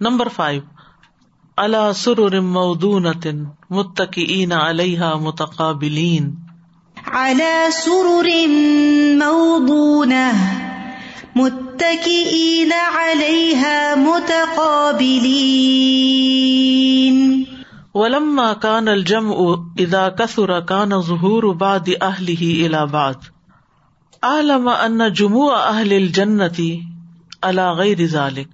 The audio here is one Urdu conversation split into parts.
نمبر فائیو اللہ سر مودون متقین علیہ متقابلین۔ على سرر موضونة متكئين عليها متقابلين ولما كان الجمع اذا كثر كان ظهور بعض اهله الى بعض اعلم ان جموع اهل الجنة على غير ذلك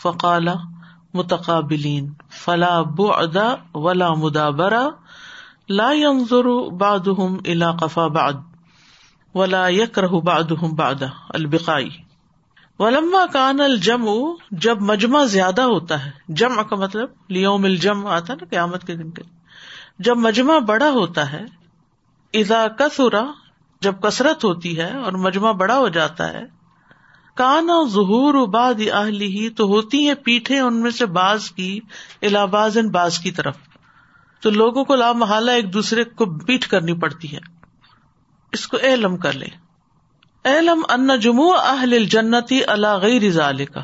فقال متقابلين فلا بعد ولا مدابرة لا ينظر بعضهم الى قفا بعد، ولا يكره بعضهم بعد البقائی۔ ولما کان الجمع، جب مجمع زیادہ ہوتا ہے، جمع کا مطلب لیوم الجم آتا نا قیامت کے دن کے جب مجمع بڑا ہوتا ہے، اذا کثرا جب کثرت ہوتی ہے اور مجمع بڑا ہو جاتا ہے کان ظہور بعد اہلی تو ہوتی ہیں پیٹھے ان میں سے باز کی الہباز ان باز کی طرف۔ تو لوگوں کو لام محالہ ایک دوسرے کو پیٹ کرنی پڑتی ہے۔ اس کو اہلم کر لے اہلم ان جموں اہل جنتی اللہ غیر ذال کا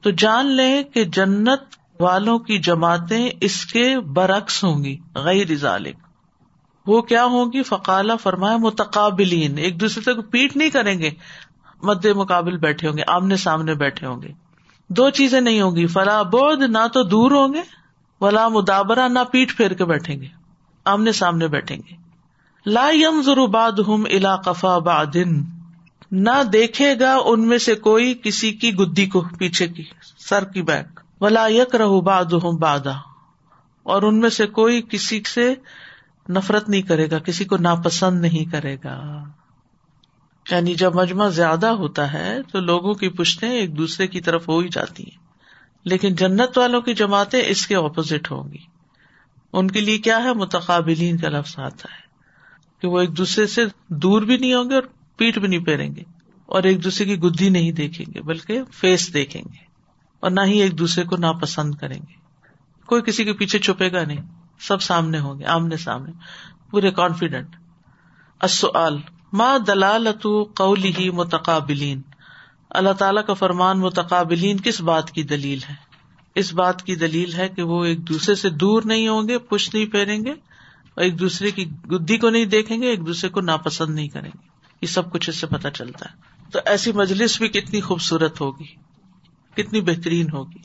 تو جان لے کہ جنت والوں کی جماعتیں اس کے برعکس ہوں گی، غیر ذالک۔ وہ کیا ہوں گی؟ فقالہ فرمایا، متقابلین۔ ایک دوسرے کو پیٹ نہیں کریں گے۔ مد مقابل بیٹھے ہوں گے، آمنے سامنے بیٹھے ہوں گے۔ دو چیزیں نہیں ہوں گی، فلاح بود نہ تو دور ہوں گے، ولا مدابرا نہ پیٹ پھیر کے بیٹھیں گے۔ آمنے سامنے بیٹھیں گے۔ لا یم ضرور ہم الا قفا بادن نہ دیکھے گا ان میں سے کوئی کسی کی گدی کو پیچھے کی، سر کی بیک۔ ولا یک رہ باد ہوں بادا اور ان میں سے کوئی کسی سے نفرت نہیں کرے گا، کسی کو ناپسند نہیں کرے گا۔ یعنی جب مجمع زیادہ ہوتا ہے تو لوگوں کی پشتیں ایک دوسرے کی طرف ہو ہی جاتی ہیں۔ لیکن جنت والوں کی جماعتیں اس کے اپوزٹ ہوں گی۔ ان کے لیے کیا ہے؟ متقابلین کا لفظ آتا ہے۔ کہ وہ ایک دوسرے سے دور بھی نہیں ہوں گے اور پیٹ بھی نہیں پھیریں گے۔ اور ایک دوسرے کی گدی نہیں دیکھیں گے، بلکہ فیس دیکھیں گے۔ اور نہ ہی ایک دوسرے کو ناپسند کریں گے۔ کوئی کسی کے پیچھے چھپے گا نہیں۔ سب سامنے ہوں گے، آمنے سامنے، پورے کانفیڈینٹ اصل ماں دلال قولی متقابلین۔ اللہ تعالیٰ کا فرمان متقابلین کس بات کی دلیل ہے؟ اس بات کی دلیل ہے کہ وہ ایک دوسرے سے دور نہیں ہوں گے پش نہیں پھیریں گے، اور ایک دوسرے کی گدی کو نہیں دیکھیں گے، ایک دوسرے کو ناپسند نہیں کریں گے۔ یہ سب کچھ اس سے پتہ چلتا ہے۔ تو ایسی مجلس بھی کتنی خوبصورت ہوگی، کتنی بہترین ہوگی۔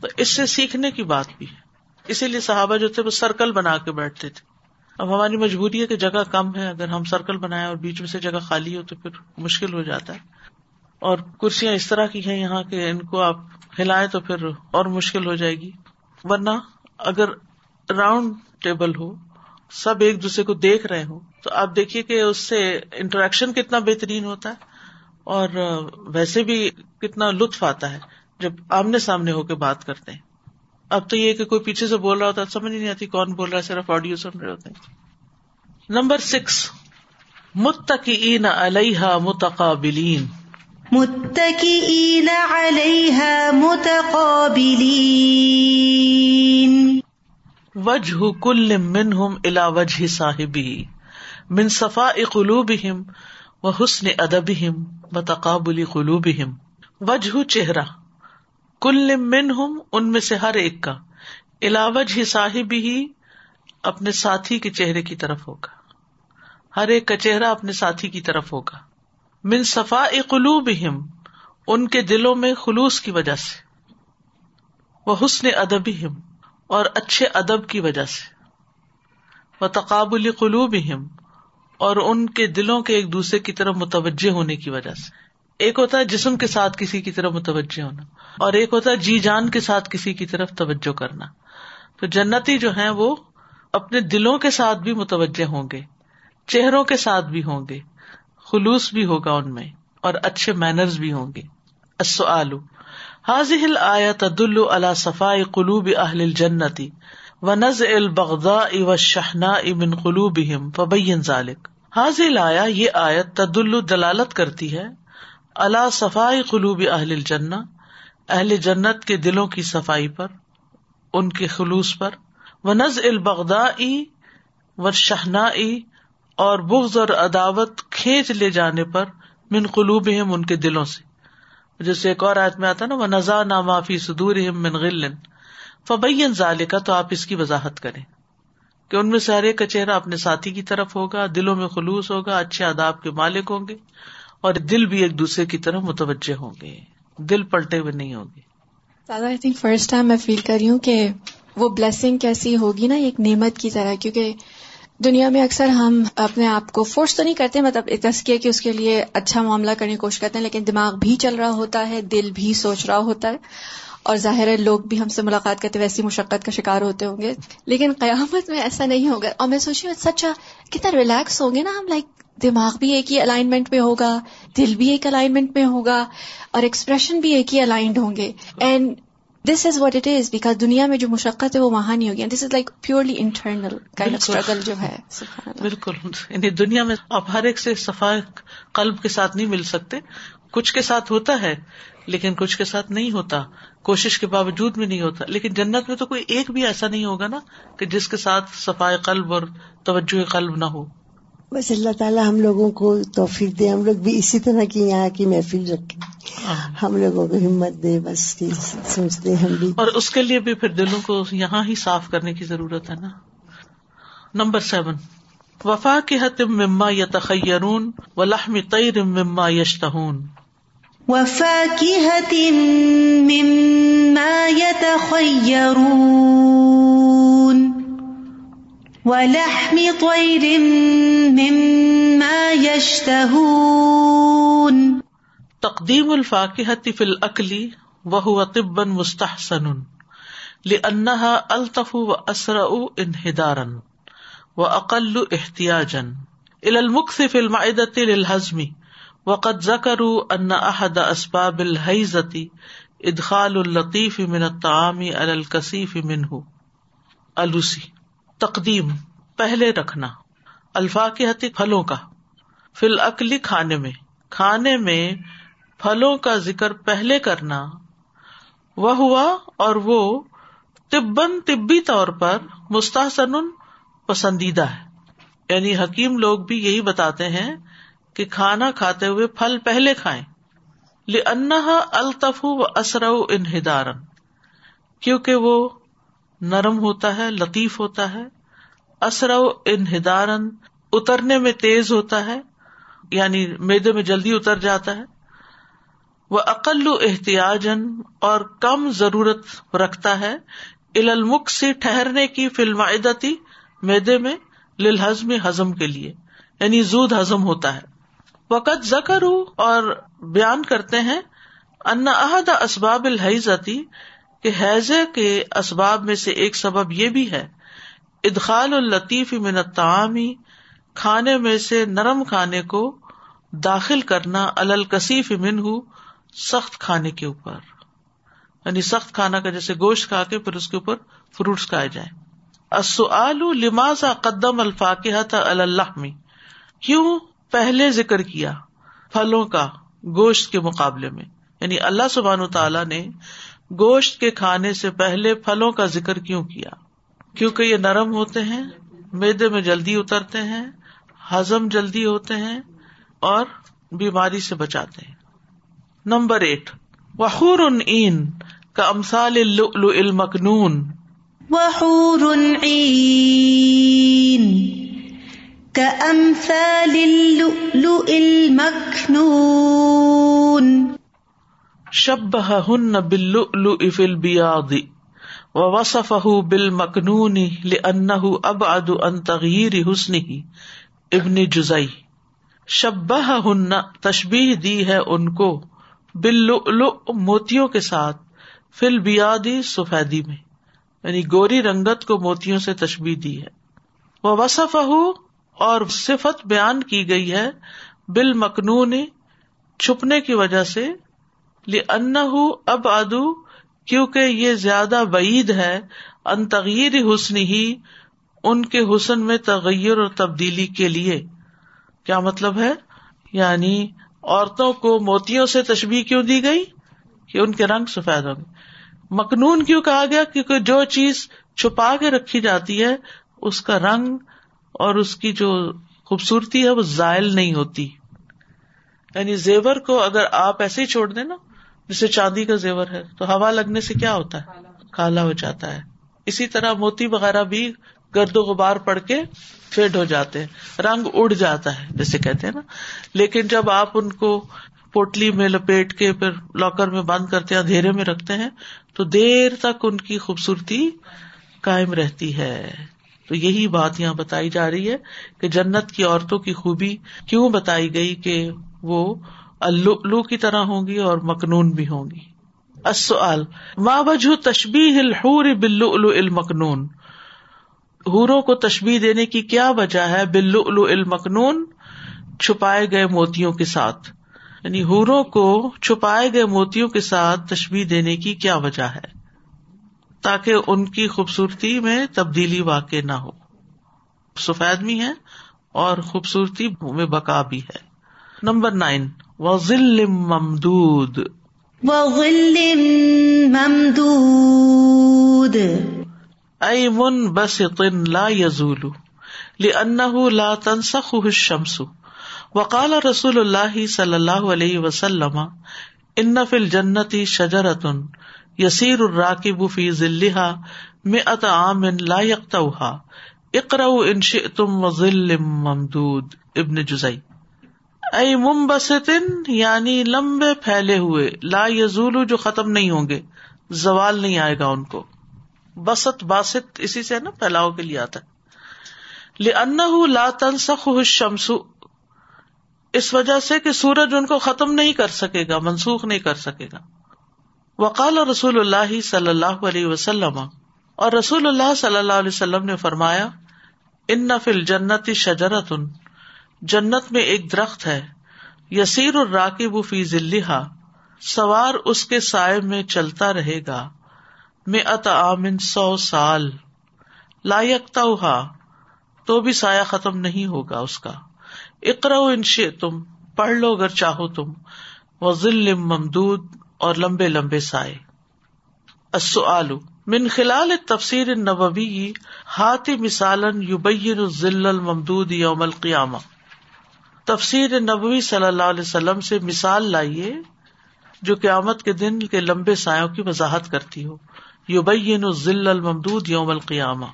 تو اس سے سیکھنے کی بات بھی ہے۔ اسی لیے صحابہ جو تھے وہ سرکل بنا کے بیٹھتے تھے۔ اب ہماری مجبوری ہے کہ جگہ کم ہے، اگر ہم سرکل بنائے اور بیچ میں سے جگہ خالی ہو تو پھر مشکل ہو جاتا ہے۔ اور کرسیاں اس طرح کی ہیں یہاں کہ ان کو آپ ہلائیں تو پھر اور مشکل ہو جائے گی۔ ورنہ اگر راؤنڈ ٹیبل ہو، سب ایک دوسرے کو دیکھ رہے ہو تو آپ دیکھیے کہ اس سے انٹریکشن کتنا بہترین ہوتا ہے۔ اور ویسے بھی کتنا لطف آتا ہے جب آمنے سامنے ہو کے بات کرتے ہیں۔ اب تو یہ کہ کوئی پیچھے سے بول رہا ہوتا سمجھ نہیں آتی کون بول رہا ہے صرف آڈیو سن رہے ہوتے ہیں۔ نمبر سکس متقین علیہ متقابلین۔ متكئين عليها متقابلين وجه كل منهم الى وجه صاحبه من صفاء قلوبهم وحسن ادبهم وتقابل قلوبهم وجه چہرہ۔ کل منہم، ان میں سے ہر ایک کا۔ علاوج ہی صاحب ہی اپنے ساتھی کے چہرے کی طرف ہوگا۔ ہر ایک کا چہرہ اپنے ساتھی کی طرف ہوگا۔ من صفا قلوب ان کے دلوں میں خلوص کی وجہ سے۔ وہ حسن ادب اور اچھے ادب کی وجہ سے۔ وہ تقابل قلوب ہم اور ان کے دلوں کے ایک دوسرے کی طرف متوجہ ہونے کی وجہ سے۔ ایک ہوتا ہے جسم کے ساتھ کسی کی طرف متوجہ ہونا اور ایک ہوتا ہے جی جان کے ساتھ کسی کی طرف توجہ کرنا تو جنتی جو ہے وہ اپنے دلوں کے ساتھ بھی متوجہ ہوں گے، چہروں کے ساتھ بھی ہوں گے، خلوص بھی ہوگا ان میں اور اچھے مینرز بھی ہوں گے۔ حاضل آیا تد اللہ صفائی قلوب اہل جنتی و نز البغدا و شہنا امن قلوب فبین ذالک حاضل آیا یہ آیت تد دلالت کرتی ہے اللہ صفائی قلوب اہل جنا اہل جنت کے دلوں کی صفائی پر، ان کے خلوص پر و نز البغدا و شہنا اور بغض اور عداوت کھینچ لے جانے پر من قلوب ان کے دلوں سے۔ جیسے ایک اور آیت میں آتا نا وہ نزا نا معافی سدور غل۔ فبین ظال کا تو آپ اس کی وضاحت کریں۔ کہ ان میں سے ہر ایک کا چہرہ اپنے ساتھی کی طرف ہوگا، دلوں میں خلوص ہوگا، اچھے آداب کے مالک ہوں گے۔ اور دل بھی ایک دوسرے کی طرف متوجہ ہوں گے۔ دل پلٹے ہوئے نہیں ہوں گے۔ آئی تھنک فرسٹ ٹائم میں فیل کر رہی ہوں کہ وہ بلیسنگ کیسی ہوگی نا، ایک نعمت کی طرح، کیونکہ دنیا میں اکثر ہم اپنے آپ کو فورس تو نہیں کرتے مطلب تسکیے کہ اس کے لیے اچھا معاملہ کرنے کی کوشش کرتے ہیں، لیکن دماغ بھی چل رہا ہوتا ہے، دل بھی سوچ رہا ہوتا ہے۔ اور ظاہر ہے لوگ بھی ہم سے ملاقات کرتے ویسی مشقت کا شکار ہوتے ہوں گے۔ لیکن قیامت میں ایسا نہیں ہوگا۔ اور میں سوچی سچ کتنا ریلیکس ہوں گے نا ہم لائک دماغ بھی ایک ہی الائنمنٹ میں ہوگا دل بھی ایک الائنمنٹ میں ہوگا اور ایکسپریشن بھی ایک ہی الائنڈ ہوں گے۔ And this is what it is because دنیا میں جو مشقت ہے وہ وہاں نہیں ہوگی۔ This is like purely internal struggle جو ہے۔ بالکل۔ یعنی دنیا میں آپ ہر ایک سے صفائی قلب کے ساتھ نہیں مل سکتے۔ کچھ کے ساتھ ہوتا ہے لیکن کچھ کے ساتھ نہیں ہوتا۔ کوشش کے باوجود بھی نہیں ہوتا۔ لیکن جنت میں تو کوئی ایک بھی ایسا نہیں ہوگا نا کہ جس کے ساتھ صفائی قلب اور توجہ قلب نہ ہو۔ بس اللہ تعالیٰ ہم لوگوں کو توفیق دے۔ ہم لوگ بھی اسی طرح کی یہاں کی محفل رکھے ہم لوگوں کو ہمت دے بس سوچتے ہم بھی۔ اور اس کے لیے بھی پھر دلوں کو یہاں ہی صاف کرنے کی ضرورت ہے نا۔ Number seven. وفا کی حتم مما یا تخیرون و لحم تیر مما یشتہون۔ وفا مما یتخیرون ولحم طير مما يشتهون تقدیم الفاقحة في الأكل وهو طبا مستحسن لأنها ألطف وأسرع انهدارا وأقل احتياجا. إلى المكث في المعدة للهزم وقد ذكروا أن أحد أسباب الهيزة ادخال اللطيف من الطعام على الكثيف الوسی، تقدیم، پہلے رکھنا۔ الفا کے حتی پھلوں کا۔ فل عقلی کھانے میں۔ کھانے میں پھلوں کا ذکر پہلے کرنا۔ وہ ہوا اور وہ تبن طبی طور پر مستحسن پسندیدہ ہے۔ یعنی حکیم لوگ بھی یہی بتاتے ہیں کہ کھانا کھاتے ہوئے پھل پہلے کھائیں۔ لنحا الطف و اسرا انہدارن کیونکہ وہ نرم ہوتا ہے، لطیف ہوتا ہے۔ اسرا انہدارن اترنے میں تیز ہوتا ہے یعنی میدے میں جلدی اتر جاتا ہے۔ وہ عقل احتیاجن اور کم ضرورت رکھتا ہے۔ المک سے ٹہرنے کی فلم میدے میں، للحزم ہزم کے لیے۔ یعنی زود ہزم ہوتا ہے۔ وقت زکر اور بیان کرتے ہیں ان عہد اسباب الحیزتی کہ حیضے کے اسباب میں سے ایک سبب یہ بھی ہے، ادخال الطیف من تعامی کھانے میں سے نرم کھانے کو داخل کرنا الکسیف من ہوں سخت کھانے کے اوپر۔ یعنی سخت کھانا کا جیسے گوشت کھا کے پھر اس کے اوپر فروٹس کھائے جائیں۔ لمازا قدم الفاقہ تھا اللہ کیوں؟ پہلے ذکر کیا پھلوں کا گوشت کے مقابلے میں۔ یعنی اللہ سبحان تعالیٰ نے گوشت کے کھانے سے پہلے پھلوں کا ذکر کیوں کیا؟ کیونکہ یہ نرم ہوتے ہیں، میدے میں جلدی اترتے ہیں ہزم جلدی ہوتے ہیں اور بیماری سے بچاتے ہیں۔ نمبر ایٹ وحور این کا امسال المکنون۔ وحور کا امسال المکنون شب ہن بل افل بیادی و وصف بال مکنون ان اب اد ابن جزئی شبہ ہن تشبیح دی ہے ان کو بل موتیوں کے ساتھ فل بیادی سفیدی میں یعنی گوری رنگت کو موتیوں سے تشبیح دی ہے۔ وہ وصف اور صفت بیان کی گئی ہے بال مکنون چھپنے کی وجہ سے ان اب ادو کیونکہ یہ زیادہ بعید ہے ان تغیر حسن ہی ان کے حسن میں تغیر اور تبدیلی کے لیے۔ کیا مطلب ہے؟ یعنی عورتوں کو موتیوں سے تشبیح کیوں دی گئی؟ کہ ان کے رنگ سفید ہوں گے۔ مخنون کیوں کہا گیا؟ کیونکہ جو چیز چھپا کے رکھی جاتی ہے، اس کا رنگ اور اس کی جو خوبصورتی ہے وہ زائل نہیں ہوتی۔ یعنی زیور کو اگر آپ ایسے ہی چھوڑ دیں نا جیسے چاندی کا زیور ہے، تو ہوا لگنے سے کیا ہوتا ہے؟ کالا ہو جاتا ہے۔ اسی طرح موتی وغیرہ بھی گرد و غبار پڑ کے فیڈ ہو جاتے ہیں، رنگ اڑ جاتا ہے جیسے کہتے ہیں نا۔ لیکن جب آپ ان کو پوٹلی میں لپیٹ کے پھر لاکر میں بند کرتے ہیں، اندھیرے میں رکھتے ہیں، تو دیر تک ان کی خوبصورتی کائم رہتی ہے۔ تو یہی بات یہاں بتائی جا رہی ہے کہ جنت کی عورتوں کی خوبی کیوں بتائی گئی کہ وہ الو کی طرح ہوں گی اور مکنون بھی ہوں گی؟ ماں وجہ تشبی الحور بلو المکنون؟ ہوروں کو تشبی دینے کی کیا وجہ ہے بلو المکنون؟ چھپائے گئے موتیوں کے ساتھ۔ یعنی ہوروں کو چھپائے گئے موتیوں کے ساتھ تشبی دینے کی کیا وجہ ہے؟ تاکہ ان کی خوبصورتی میں تبدیلی واقع نہ ہو۔ سفید بھی ہے اور خوبصورتی میں بقا بھی ہے۔ Number nine وزل ممدود۔ ممدود۔ ائی من بس لا یزول لا تنسخ الشمس۔ وقال رسول اللہ صلی اللہ علیہ وسلم ان فل جنتی شجرتن یسیر الراکب فی ذلہا مئت عام لا یقطعها اقرأوا ان شئتم وظل ممدود. ابن جزئی. اے ممبسطن یعنی لمبے پھیلے ہوئے، لا یزول جو ختم نہیں ہوں گے، زوال نہیں آئے گا ان کو. بست باسط، اسی سے نا، پھیلاؤ کے لیے آتا ہے. لن لا تنسخ الشمس اس وجہ سے کہ سورج ان کو ختم نہیں کر سکے گا، منسوخ نہیں کر سکے گا. وقال رسول اللہ صلی اللہ علیہ وسلم، اور رسول اللہ صلی اللہ علیہ وسلم نے فرمایا، ان نفل جنت شجرت جنت میں ایک درخت ہے، یسیر الراکب فی ذلحا سوار اس کے سائے میں چلتا رہے گا میں عامن سو سال لائقتا تو بھی سایہ ختم نہیں ہوگا اس کا۔ اقرا انشے تم پڑھ لو اگر چاہو تم وہ ذل ممدود اور لمبے لمبے سائے۔ السؤال من خلال تفسیر نبوی ہاتھی مثالن یبین ذل الممدود یوم القیامہ۔ تفسیر نبوی صلی اللہ علیہ وسلم سے مثال لائیے جو قیامت کے دن کے لمبے سایوں کی وضاحت کرتی ہو۔ یو بین ذل الممدود یوم القیامہ۔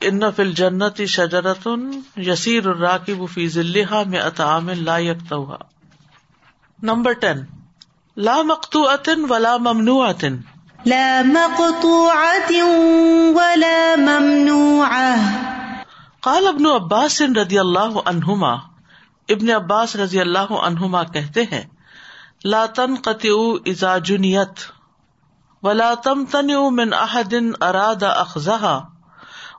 ان فل جنت شجرت یسیر الراکب فی ذلحا میں اطعام لا یکتوہا۔ Number ten. لا مقطوعت ولا ممنوعت لا مقطوعت ولا ممنوعة. قال ابن عباس رضی اللہ عنہما ابن عباس رضی اللہ عنہما کہتے ہیں لاتن قطع ازا جنیت ولا تم تن من احدن اراد اخذا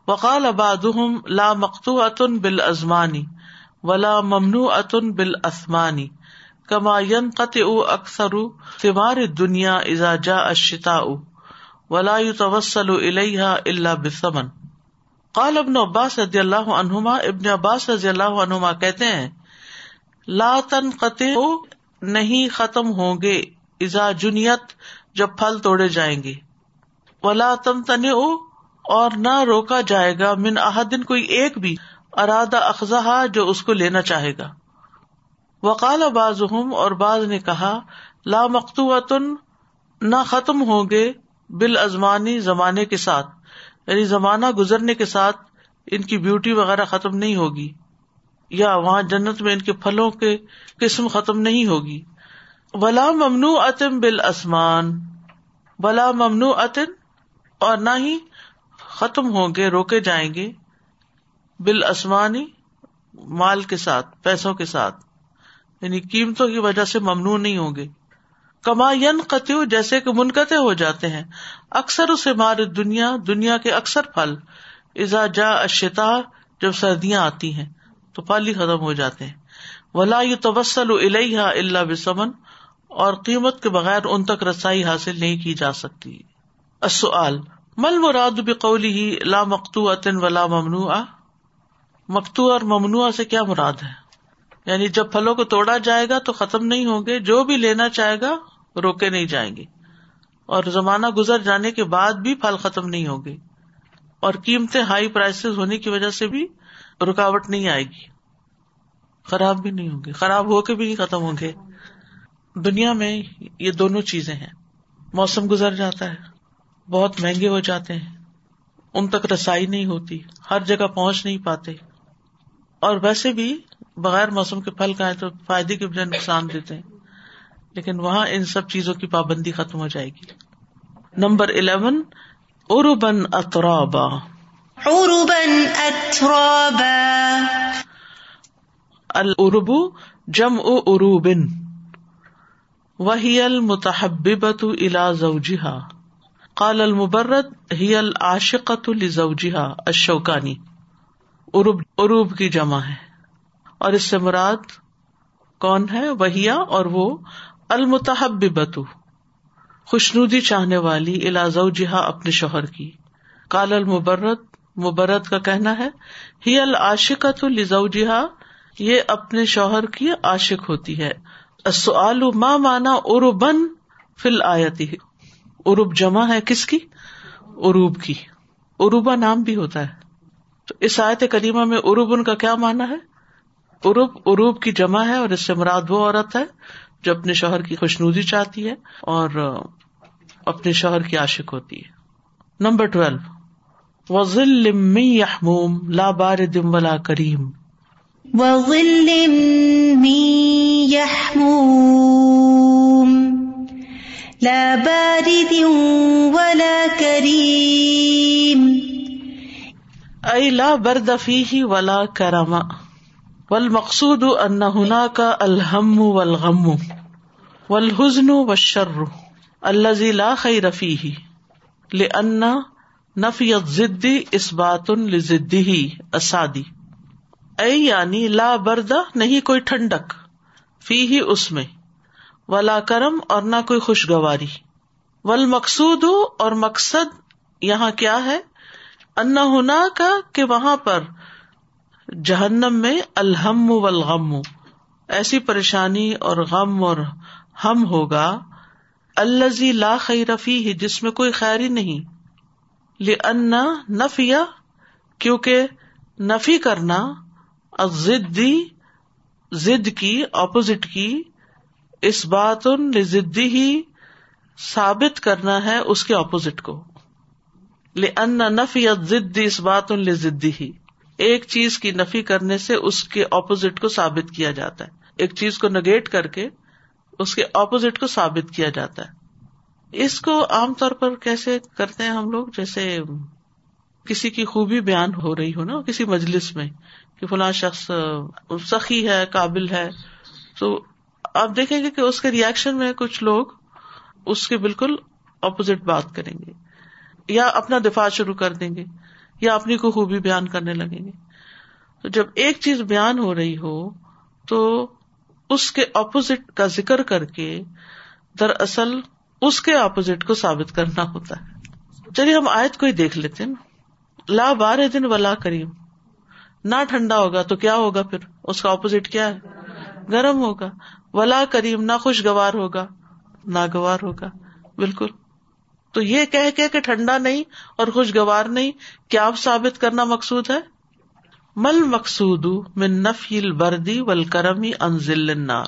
وقال بعضهم لا مقطوعة بالازمانی ولا ممنوعة بالاسمانی کما ينقطع اکثر ثمار الدنيا اذا جاء الشتاء ولا يتوصل اليها الا بالثمن۔ قال ابن عباس رضی اللہ عنہما، ابن عباس رضی اللہ عنہما کہتے ہیں لاتن قطع نہیں ختم ہوں گے ازا جنیت، جب پھل توڑے جائیں گے۔ ولا تم تن اور نہ روکا جائے گا من احدن، کوئی ایک بھی ارادہ اخذہ جو اس کو لینا چاہے گا۔ وکال باز اور باز نے کہا، لا مختوطن نہ ختم ہوں گے بال ازمانی زمانے کے ساتھ۔ یعنی زمانہ گزرنے کے ساتھ ان کی بیوٹی وغیرہ ختم نہیں ہوگی۔ یا وہاں جنت میں ان کے پھلوں کے قسم ختم نہیں ہوگی۔ ولا ممنوع اتم بال اسمان ولا ممنوع اتن اور نہ ہی ختم ہوں گے، روکے جائیں گے بال اسمانی مال کے ساتھ، پیسوں کے ساتھ۔ یعنی قیمتوں کی وجہ سے ممنوع نہیں ہوں گے۔ کما ین قطع جیسے کہ منقطع ہو جاتے ہیں۔ اکثر اسے مار دنیا دنیا کے اکثر پھل۔ ازا جا اشتا جب سردیاں آتی ہیں، تو پھل ہی ختم ہو جاتے ہیں۔ ولا یو تبسل الحا اللہ بسمن اور قیمت کے بغیر ان تک رسائی حاصل نہیں کی جا سکتی۔ السؤال مل مراد بقولی ہی لا مکتو ولا ممنوع مکتو اور ممنوع سے کیا مراد ہے؟ یعنی جب پھلوں کو توڑا جائے گا تو ختم نہیں ہوں گے، جو بھی لینا چاہے گا، روکے نہیں جائیں گے۔ اور زمانہ گزر جانے کے بعد بھی پھل ختم نہیں ہوں گے۔ اور قیمتیں ہائی پرائس ہونے کی وجہ سے بھی رکاوٹ نہیں آئے گی۔ خراب بھی نہیں ہوں گے۔ خراب ہو کے بھی نہیں ختم ہوں گے۔ دنیا میں یہ دونوں چیزیں ہیں۔ موسم گزر جاتا ہے۔ بہت مہنگے ہو جاتے ہیں۔ ان تک رسائی نہیں ہوتی۔ ہر جگہ پہنچ نہیں پاتے۔ اور ویسے بھی بغیر موسم کے پھل کھائے تو فائدے کے بجائے نقصان دیتے ہیں۔ لیکن وہاں ان سب چیزوں کی پابندی ختم ہو جائے گی۔ نمبر الیون اربن اطرابا۔ الربو جم او اروبن وہی المتحبت الا زوجہا۔ قال المبرد ہی العاشقت لزوجہا الشوکانی۔ عروب عروب کی جمع ہے۔ اور اس سے مراد کون ہے؟ وہیا اور وہ المتحبت خوشنودی چاہنے والی الا زوجہا اپنے شوہر کی۔ قال المبرد، مبرد کا کہنا ہے، ہی العاشقت لزوجہا، یہ اپنے شوہر کی عاشق ہوتی ہے۔ سعال ماں مانا اربن فل آیتی ارب جمع ہے کس کی؟ اروب کی۔ اروبا نام بھی ہوتا ہے۔ تو اس آیت کریمہ میں اربن کا کیا مانا ہے؟ اروب اروب کی جمع ہے اور اس سے مراد وہ عورت ہے جو اپنے شوہر کی خوشنودی چاہتی ہے اور اپنے شوہر کی عاشق ہوتی ہے۔ Number twelve. وزل یحموم لا بار دم ولا کریم۔ لا بارد ولا كريم اي لا برد فيه ولا كرم والمقصود ان هناك الهم والغم والحزن والشر الذي لا خير فيه لان نفي الضد اثبات لضده السادي۔ اے یعنی لا بردا نہیں کوئی ٹھنڈک فی ہی اس میں، ولا کرم اور نہ کوئی خوشگواری۔ ول مقصود اور مقصد یہاں کیا ہے؟ انا ہونا کا کہ وہاں پر جہنم میں الحم والغم۔ ایسی پریشانی اور غم اور ہم ہوگا۔ الزی لا خی رفی ہی جس میں کوئی خیری نہیں۔ لنا نفیا کیونکہ نفی کرنا ضدی ضد کی، اپوزٹ کی اس بات ضدی ہی ثابت کرنا ہے اس کے اپوزٹ کو۔ ان نفی ضد اس بات ضدی ہی۔ ایک چیز کی نفی کرنے سے اس کے اپوزٹ کو ثابت کیا جاتا ہے۔ ایک چیز کو نگیٹ کر کے اس کے اپوزٹ کو ثابت کیا جاتا ہے۔ اس کو عام طور پر کیسے کرتے ہیں ہم لوگ؟ جیسے کسی کی خوبی بیان ہو رہی ہو نا، کسی مجلس میں کہ فلاں شخص سخی ہے، قابل ہے۔ تو آپ دیکھیں گے کہ اس کے ریئیکشن میں کچھ لوگ اس کے بالکل اپوزٹ بات کریں گے۔ یا اپنا دفاع شروع کر دیں گے۔ یا اپنی کو خوبی بیان کرنے لگیں گے۔ تو جب ایک چیز بیان ہو رہی ہو، تو اس کے اپوزٹ کا ذکر کر کے دراصل اس کے اپوزٹ کو ثابت کرنا ہوتا ہے۔ چلیے، ہم آیت کو ہی دیکھ لیتے نا لا بار دن ولا کریم۔ نہ ٹھنڈا ہوگا تو کیا ہوگا پھر؟ اس کا اپوزٹ کیا ہے؟ گرم ہوگا۔ ولا کریم، نہ خوشگوار ہوگا، ناگوار ہوگا۔ بالکل۔ تو یہ کہہ کہ ٹھنڈا نہیں اور خوشگوار نہیں کیا آپ ثابت کرنا مقصود ہے؟ مل مقصود من نفیل بردی والکرمی انزل نار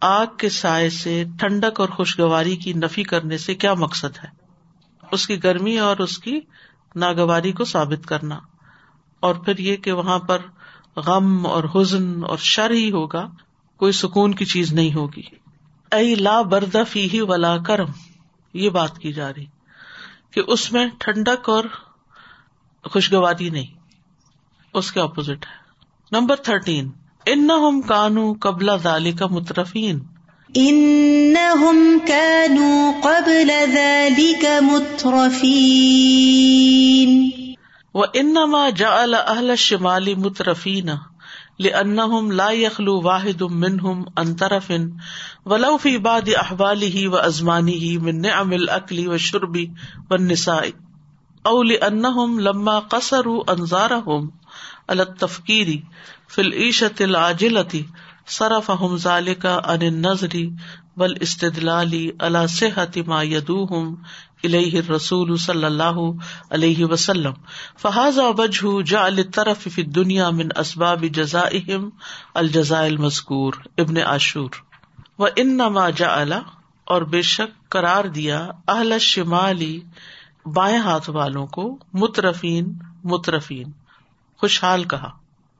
آگ کے سائے سے ٹھنڈک اور خوشگواری کی نفی کرنے سے کیا مقصد ہے؟ اس کی گرمی اور اس کی ناگواری کو ثابت کرنا۔ اور پھر یہ کہ وہاں پر غم اور حزن اور شر ہی ہوگا، کوئی سکون کی چیز نہیں ہوگی۔ ائی لا بردا فی ہی ولا کرم۔ یہ بات کی جا رہی کہ اس میں ٹھنڈک اور خوشگواری نہیں اس کے اپوزٹ ہے۔ نمبر تھرٹین ان کانو قبل دالی کا مترفین قبل ذلك مترفين وہ انما جا اہل شمالی مترفین لأنهم لا يخلو واحد منهم عن طرف، ولو في بعض احواله وازمانه من نعم الاكل والشرب والنساء او لأنهم لما قصروا انظارهم على التفكير في العيشة العاجلة، صرفهم ذلك عن النظر والاستدلال على صحة ما يدوهم علیہ رسول صلی اللہ علیہ وسلم. فہذا وجہ جا الطرف فی دنیا من اسباب جزا الجزا المذکور. ابن عاشور. وہ ان نما جا اور بے شک کرار دیا اہل شمالی بائیں ہاتھ والوں کو مترفین مترفین. خوشحال کہا.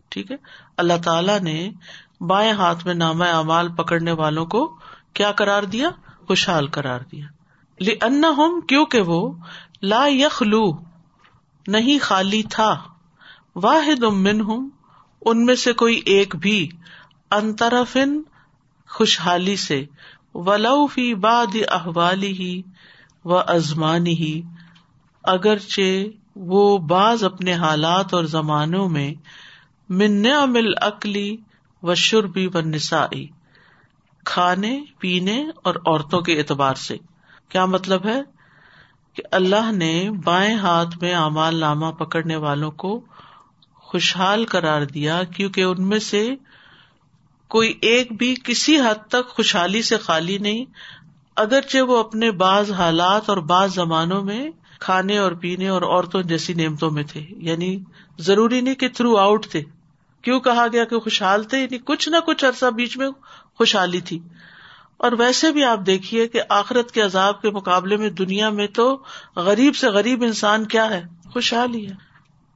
ٹھیک ہے؟ اللہ تعالی نے بائیں ہاتھ میں نامہ اعمال پکڑنے والوں کو کیا کرار دیا؟ خوشحال کرار دیا. ان ہوم کیوں کہ وہ لا یخلو نہیں خالی تھا۔ واحد امن ہوں ان میں سے کوئی ایک بھی انترفن خوشحالی سے۔ ولو فی باد احوالی ہی و ازمانی ہی اگرچہ وہ بعض اپنے حالات اور زمانوں میں، من مل عقلی و شربی و نسائی کھانے، پینے اور عورتوں کے اعتبار سے۔ کیا مطلب ہے کہ اللہ نے بائیں ہاتھ میں امال نامہ پکڑنے والوں کو خوشحال کرار دیا کیونکہ ان میں سے کوئی ایک بھی کسی حد تک خوشحالی سے خالی نہیں، اگرچہ وہ اپنے بعض حالات اور بعض زمانوں میں کھانے اور پینے اور عورتوں جیسی نعمتوں میں تھے۔ یعنی ضروری نہیں کہ تھرو آؤٹ تھے۔ کیوں کہا گیا کہ خوشحال تھے؟ یعنی کچھ نہ کچھ عرصہ بیچ میں خوشحالی تھی۔ اور ویسے بھی آپ دیکھیے کہ آخرت کے عذاب کے مقابلے میں دنیا میں تو غریب سے غریب انسان کیا ہے؟ خوشحال ہی ہے۔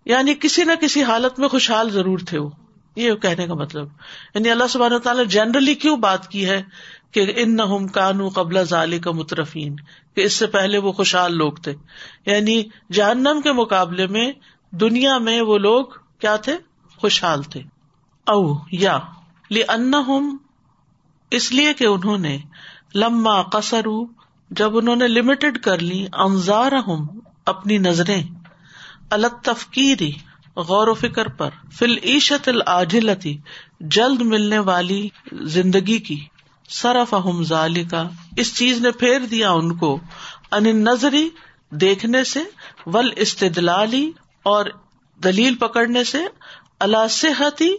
یعنی کسی نہ کسی حالت میں خوشحال ضرور تھے وہ۔ یہ کہنے کا مطلب۔ یعنی اللہ سبحانہ تعالیٰ جنرلی کیوں بات کی ہے کہ ان نہ کانو قبل ظالی کا مترفین، کہ اس سے پہلے وہ خوشحال لوگ تھے۔ یعنی جہنم کے مقابلے میں دنیا میں وہ لوگ کیا تھے؟ خوشحال تھے۔ او یا لی ان اس لیے کہ انہوں نے لما قصر جب انہوں نے لمیٹڈ کر لی انزار ہوں اپنی نظریں التفکیری غور و فکر پر فل عیشت العجلتی جلد ملنے والی زندگی کی۔ سرف اہم ظالی کا اس چیز نے پھیر دیا ان کو، ان نظری دیکھنے سے ول استدلالی اور دلیل پکڑنے سے اللہ صحتی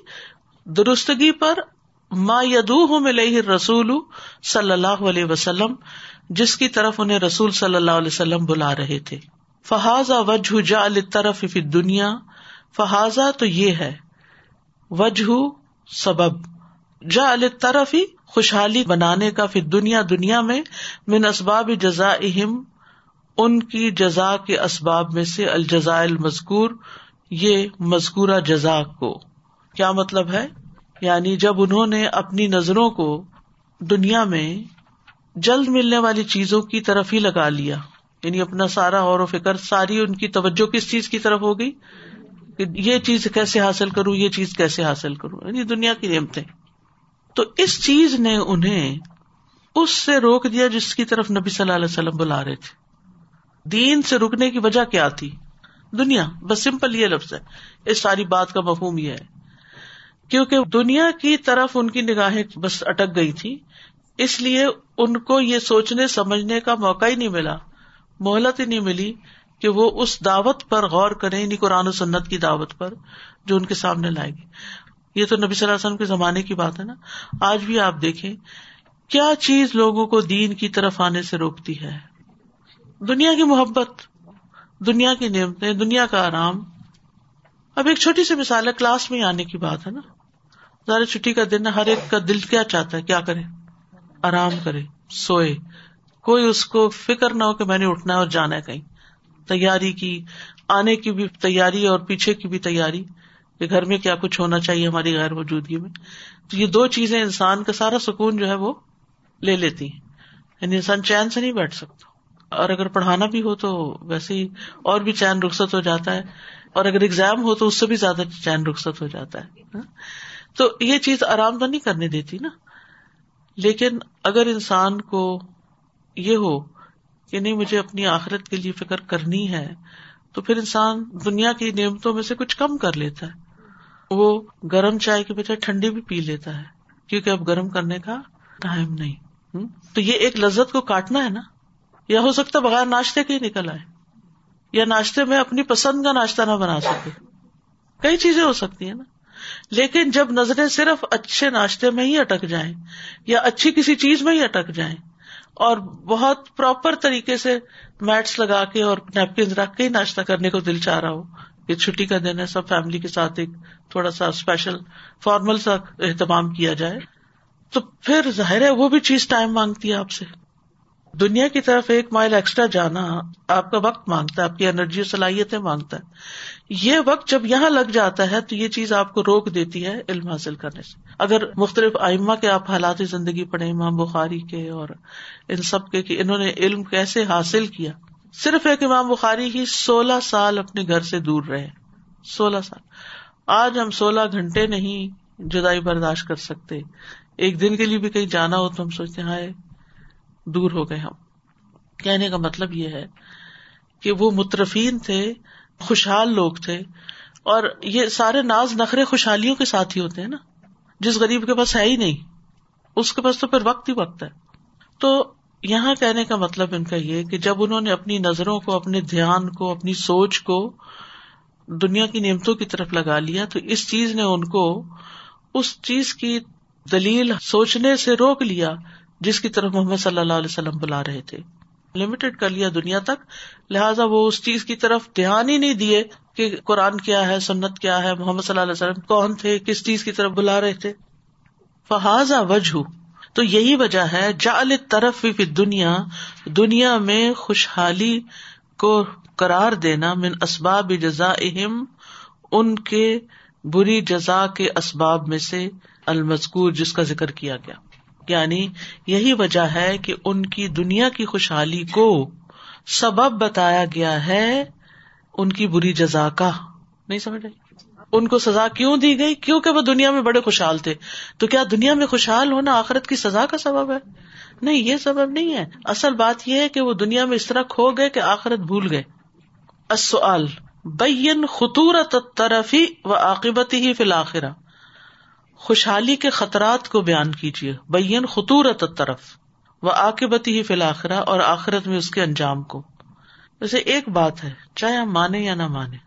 درستگی پر ما یدو ملے رسول صلی اللہ علیہ وسلم، جس کی طرف انہیں رسول صلی اللہ علیہ وسلم بلا رہے تھے۔ فہذا وجہ جا طرف دنیا فہذا تو یہ ہے، وجہ سبب۔ جا طرف ہی خوشحالی بنانے کا پھر دنیا دنیا میں، من اسباب جزا اہم ان کی جزا کے اسباب میں سے الجزا المذکور، یہ مذکورہ جزا کو۔ کیا مطلب ہے؟ یعنی جب انہوں نے اپنی نظروں کو دنیا میں جلد ملنے والی چیزوں کی طرف ہی لگا لیا یعنی اپنا سارا غور و فکر، ساری ان کی توجہ کس چیز کی طرف ہو گئی کہ یہ چیز کیسے حاصل کروں، یہ چیز کیسے حاصل کروں یعنی دنیا کی نعمتیں۔ تو اس چیز نے انہیں اس سے روک دیا جس کی طرف نبی صلی اللہ علیہ وسلم بلا رہے تھے۔ دین سے رکنے کی وجہ کیا تھی؟ دنیا، بس سمپل یہ لفظ ہے۔ اس ساری بات کا مفہوم یہ ہے۔ کیونکہ دنیا کی طرف ان کی نگاہیں بس اٹک گئی تھی، اس لیے ان کو یہ سوچنے، سمجھنے کا موقع ہی نہیں ملا، مہلت ہی نہیں ملی کہ وہ اس دعوت پر غور کرے یعنی قرآن و سنت کی دعوت پر جو ان کے سامنے لائے گی۔ یہ تو نبی صلی اللہ علیہ وسلم کے زمانے کی بات ہے نا۔ آج بھی آپ دیکھیں، کیا چیز لوگوں کو دین کی طرف آنے سے روکتی ہے؟ دنیا کی محبت، دنیا کی نعمتیں، دنیا کا آرام۔ اب ایک چھوٹی سی مثال ہے، کلاس میں آنے کی بات ہے نا۔ ذرا چھٹی کا دن ہر ایک کا دل کیا چاہتا ہے؟ کیا کرے؟ آرام کرے، سوئے۔ کوئی اس کو فکر نہ ہو کہ میں نے اٹھنا ہے اور جانا ہے کہیں۔ تیاری کی، آنے کی بھی تیاری اور پیچھے کی بھی تیاری، کہ گھر میں کیا کچھ ہونا چاہیے ہماری غیر موجودگی میں۔ تو یہ دو چیزیں انسان کا سارا سکون جو ہے وہ لے لیتی ہیں۔ یعنی انسان چین سے نہیں بیٹھ سکتا۔ اور اگر پڑھانا بھی ہو تو ویسے ہی اور بھی چین رخصت ہو جاتا ہے۔ اور اگر اگزام ہو تو اس سے بھی زیادہ چین رخصت ہو جاتا ہے۔ تو یہ چیز آرام تو نہیں کرنے دیتی نا۔ لیکن اگر انسان کو یہ ہو کہ نہیں، مجھے اپنی آخرت کے لیے فکر کرنی ہے، تو پھر انسان دنیا کی نعمتوں میں سے کچھ کم کر لیتا ہے۔ وہ گرم چائے کے بجائے ٹھنڈی بھی پی لیتا ہے، کیونکہ اب گرم کرنے کا ٹائم نہیں۔ تو یہ ایک لذت کو کاٹنا ہے نا۔ یا ہو سکتا بغیر ناشتے کے ہی نکل آئے۔ یا ناشتے میں اپنی پسند کا ناشتہ نہ بنا سکے۔ کئی چیزیں ہو سکتی ہیں نا۔ لیکن جب نظریں صرف اچھے ناشتے میں ہی اٹک جائیں یا اچھی کسی چیز میں ہی اٹک جائیں اور بہت پراپر طریقے سے میٹس لگا کے اور نیپکن رکھ کے ہی ناشتہ کرنے کو دل چاہ رہا ہو کہ چھٹی کا دن ہے، سب فیملی کے ساتھ ایک تھوڑا سا اسپیشل فارمل سا اہتمام کیا جائے۔ تو پھر ظاہر ہے وہ بھی چیز ٹائم مانگتی ہے آپ سے۔ دنیا کی طرف ایک مائل ایکسٹرا جانا آپ کا وقت مانگتا ہے، آپ کی انرجی اور صلاحیتیں مانگتا ہے۔ یہ وقت جب یہاں لگ جاتا ہے تو یہ چیز آپ کو روک دیتی ہے علم حاصل کرنے سے۔ اگر مختلف آئمہ کے آپ حالات زندگی پڑھے امام بخاری کے اور ان سب کے کہ انہوں نے علم کیسے حاصل کیا۔ صرف ایک امام بخاری ہی سولہ سال اپنے گھر سے دور رہے۔ سولہ سال۔ آج ہم سولہ گھنٹے نہیں جدائی برداشت کر سکتے۔ ایک دن کے لیے بھی کہیں جانا ہو تو ہم سوچتے ہیں دور ہو گئے ہم۔ کہنے کا مطلب یہ ہے کہ وہ مترفین تھے خوشحال لوگ تھے اور یہ سارے ناز نخرے خوشحالیوں کے ساتھ ہی ہوتے ہیں نا۔ جس غریب کے پاس ہے ہی نہیں، اس کے پاس تو پھر وقت ہی وقت ہے۔ تو یہاں کہنے کا مطلب ان کا یہ کہ جب انہوں نے اپنی نظروں کو، اپنے دھیان کو، اپنی سوچ کو دنیا کی نعمتوں کی طرف لگا لیا تو اس چیز نے ان کو اس چیز کی دلیل سوچنے سے روک لیا جس کی طرف محمد صلی اللہ علیہ وسلم بلا رہے تھے۔ لمیٹڈ کر لیا دنیا تک، لہٰذا وہ اس چیز کی طرف دھیان ہی نہیں دیے کہ قرآن کیا ہے، سنت کیا ہے، محمد صلی اللہ علیہ وسلم کون تھے، کس چیز کی طرف بلا رہے تھے۔ فہذا وجہ تو یہی وجہ ہے جال طرف دنیا دنیا میں خوشحالی کو قرار دینا، من اسباب جزا اہم ان کے بری جزا کے اسباب میں سے المزکور جس کا ذکر کیا گیا۔ یعنی یہی وجہ ہے کہ ان کی دنیا کی خوشحالی کو سبب بتایا گیا ہے ان کی بری جزا کا۔ نہیں سمجھ رہے ان کو سزا کیوں دی گئی؟ کیونکہ وہ دنیا میں بڑے خوشحال تھے۔ تو کیا دنیا میں خوشحال ہونا آخرت کی سزا کا سبب ہے؟ نہیں، یہ سبب نہیں ہے۔ اصل بات یہ ہے کہ وہ دنیا میں اس طرح کھو گئے کہ آخرت بھول گئے۔ السؤال، بین خطورت طرفی و عاقبت ہی فی الآخرہ خوشحالی کے خطرات کو بیان کیجیے۔ بین خطورت طرف و عاقبت ہی فی الآخرہ اور آخرت میں اس کے انجام کو۔ ویسے ایک بات ہے، چاہے ہم مانے یا نہ مانے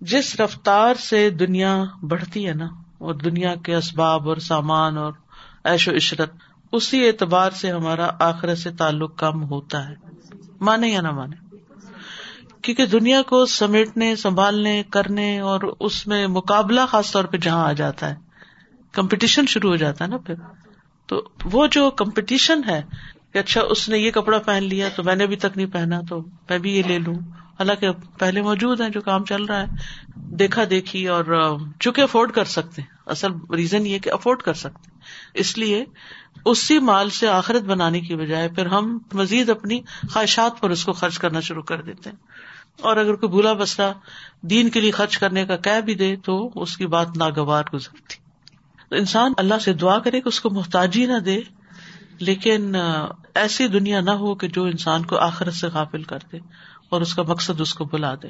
جس رفتار سے دنیا بڑھتی ہے نا اور دنیا کے اسباب اور سامان اور ایش و عشرت، اسی اعتبار سے ہمارا آخرت سے تعلق کم ہوتا ہے۔ مانے یا نہ مانے کیونکہ دنیا کو سمیٹنے، سنبھالنے، کرنے اور اس میں مقابلہ خاص طور پہ جہاں آ جاتا ہے کمپٹیشن شروع ہو جاتا ہے نا پھر۔ تو وہ جو کمپٹیشن ہے کہ اچھا اس نے یہ کپڑا پہن لیا تو میں نے ابھی تک نہیں پہنا، تو میں بھی یہ لے لوں۔ حالانکہ پہلے موجود ہے جو کام چل رہا ہے، دیکھا دیکھی اور چونکہ افورڈ کر سکتے ہیں۔ اصل ریزن یہ کہ افورڈ کر سکتے اس لیے اسی مال سے آخرت بنانے کی بجائے پھر ہم مزید اپنی خواہشات پر اس کو خرچ کرنا شروع کر دیتے ہیں۔ اور اگر کوئی بھولا بسرا دین کے لیے خرچ کرنے کا کہہ بھی دے تو اس کی بات ناگوار گزرتی۔ انسان اللہ سے دعا کرے کہ اس کو محتاجی نہ دے، لیکن ایسی دنیا نہ ہو کہ جو انسان کو آخرت سے غافل کر دے اور اس کا مقصد اس کو بلا دے۔